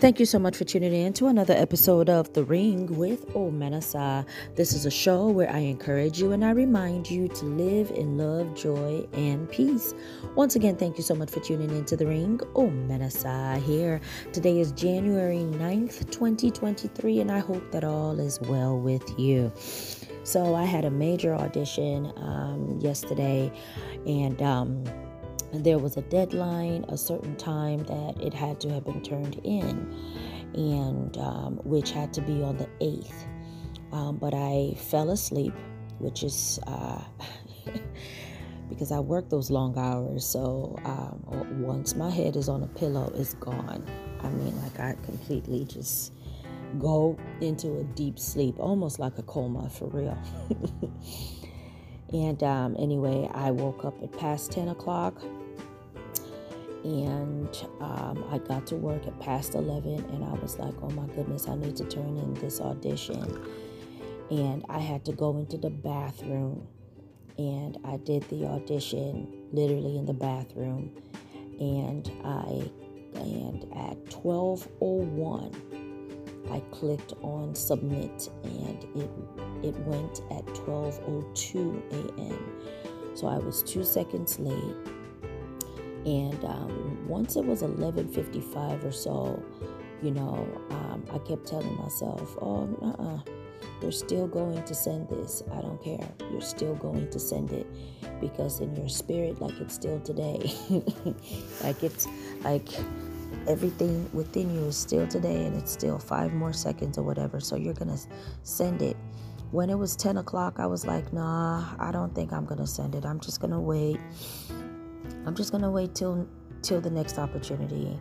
Thank you so much for tuning in to another episode of The Ring with Omenesa. This is a show where I encourage you and I remind you to live in love, joy, and peace. Once again, thank you so much for tuning in to The Ring. Omenesa here. Today is January 9th, 2023, and I hope that all is well with you. So, I had a major audition um, yesterday, and um, there was a deadline, a certain time that it had to have been turned in, and um, which had to be on the 8th. Um, but I fell asleep, which is uh, because I work those long hours. So um, once my head is on a pillow, it's gone. I mean, like I completely just go into a deep sleep, almost like a coma for real. and um, anyway, I woke up at past 10 o'clock and um, I got to work at past 11 and I was like, oh my goodness, I need to turn in this audition. And I had to go into the bathroom and I did the audition literally in the bathroom. And I and at 1201 I clicked on submit and it it went at 1202 a.m. So I was 2 seconds late and um, once it was 11:55 or so, you know, um, I kept telling myself, "Oh, uh-uh, they're still going to send this. I don't care. You're still going to send it because in your spirit, like it's still today, like it's like." Everything within you is still today, and it's still five more seconds or whatever. So you're gonna send it when it was 10 o'clock, I was like, nah, I don't think I'm gonna send it. I'm just gonna wait. I'm just gonna wait till till the next opportunity,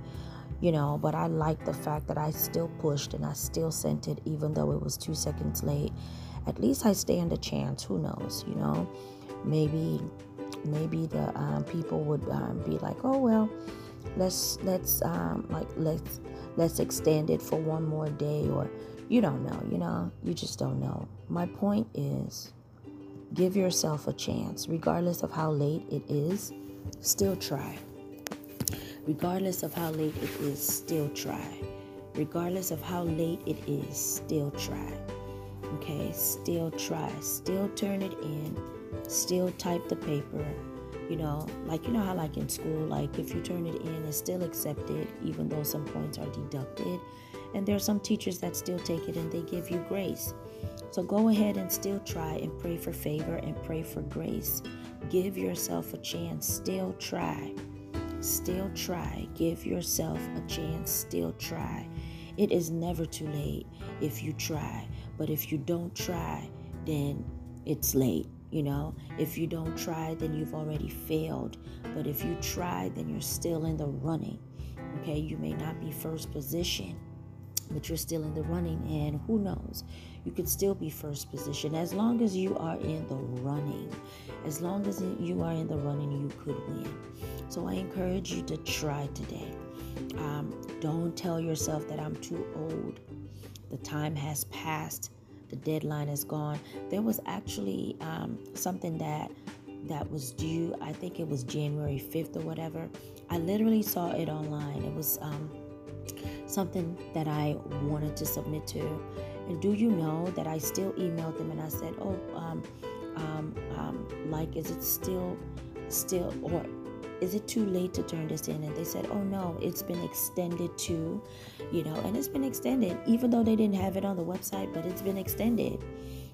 you know. But I like the fact that I still pushed and I still sent it, even though it was two seconds late. At least I stand a chance. Who knows, you know? Maybe maybe the um, people would um, be like, oh well, let's let's um, like let's let's extend it for one more day, or you don't know, you know, you just don't know. My point is, give yourself a chance, regardless of how late it is still try. Regardless of how late it is, still try. Regardless of how late it is, still try. Okay, still try. Still turn it in. Still type the paper. You know, like you know how like in school, like if you turn it in, it's still accepted, even though some points are deducted. And there are some teachers that still take it and they give you grace. So go ahead and still try and pray for favor and pray for grace. Give yourself a chance. Still try. Still try. Give yourself a chance. Still try. It is never too late if you try. But if you don't try, then it's late. You know, if you don't try, then you've already failed. But if you try, then you're still in the running. Okay, you may not be first position, but you're still in the running, and who knows? You could still be first position as long as you are in the running. As long as you are in the running, you could win. So I encourage you to try today. Um, don't tell yourself that I'm too old. The time has passed. The deadline is gone. There was actually um, something that that was due. I think it was January 5th or whatever. I literally saw it online. It was um, something that I wanted to submit to. And do you know that I still emailed them and I said, oh, um, um, um, like, is it still, still, or is it too late to turn this in? And they said, oh no, it's been extended to, you know, and it's been extended, even though they didn't have it on the website, but it's been extended,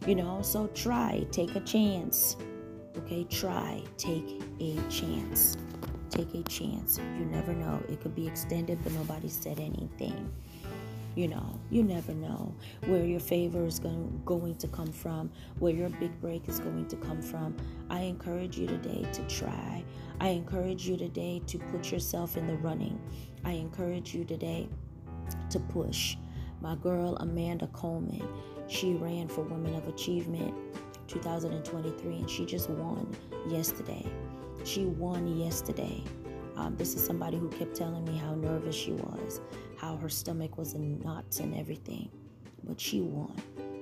you know. So try, take a chance. Okay, try, take a chance take a chance. You never know. It could be extended, but nobody said anything. You know, you never know where your favor is going, going to come from, where your big break is going to come from. I encourage you today to try. I encourage you today to put yourself in the running. I encourage you today to push. My girl Amanda Coleman, she ran for Women of Achievement 2023 and she just won yesterday. She won yesterday. Um, this is somebody who kept telling me how nervous she was, how her stomach was in knots and everything. But she won.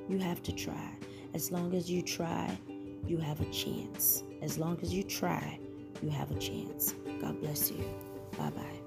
You have to try. As long as you try, you have a chance. As long as you try, you have a chance. God bless you. Bye bye.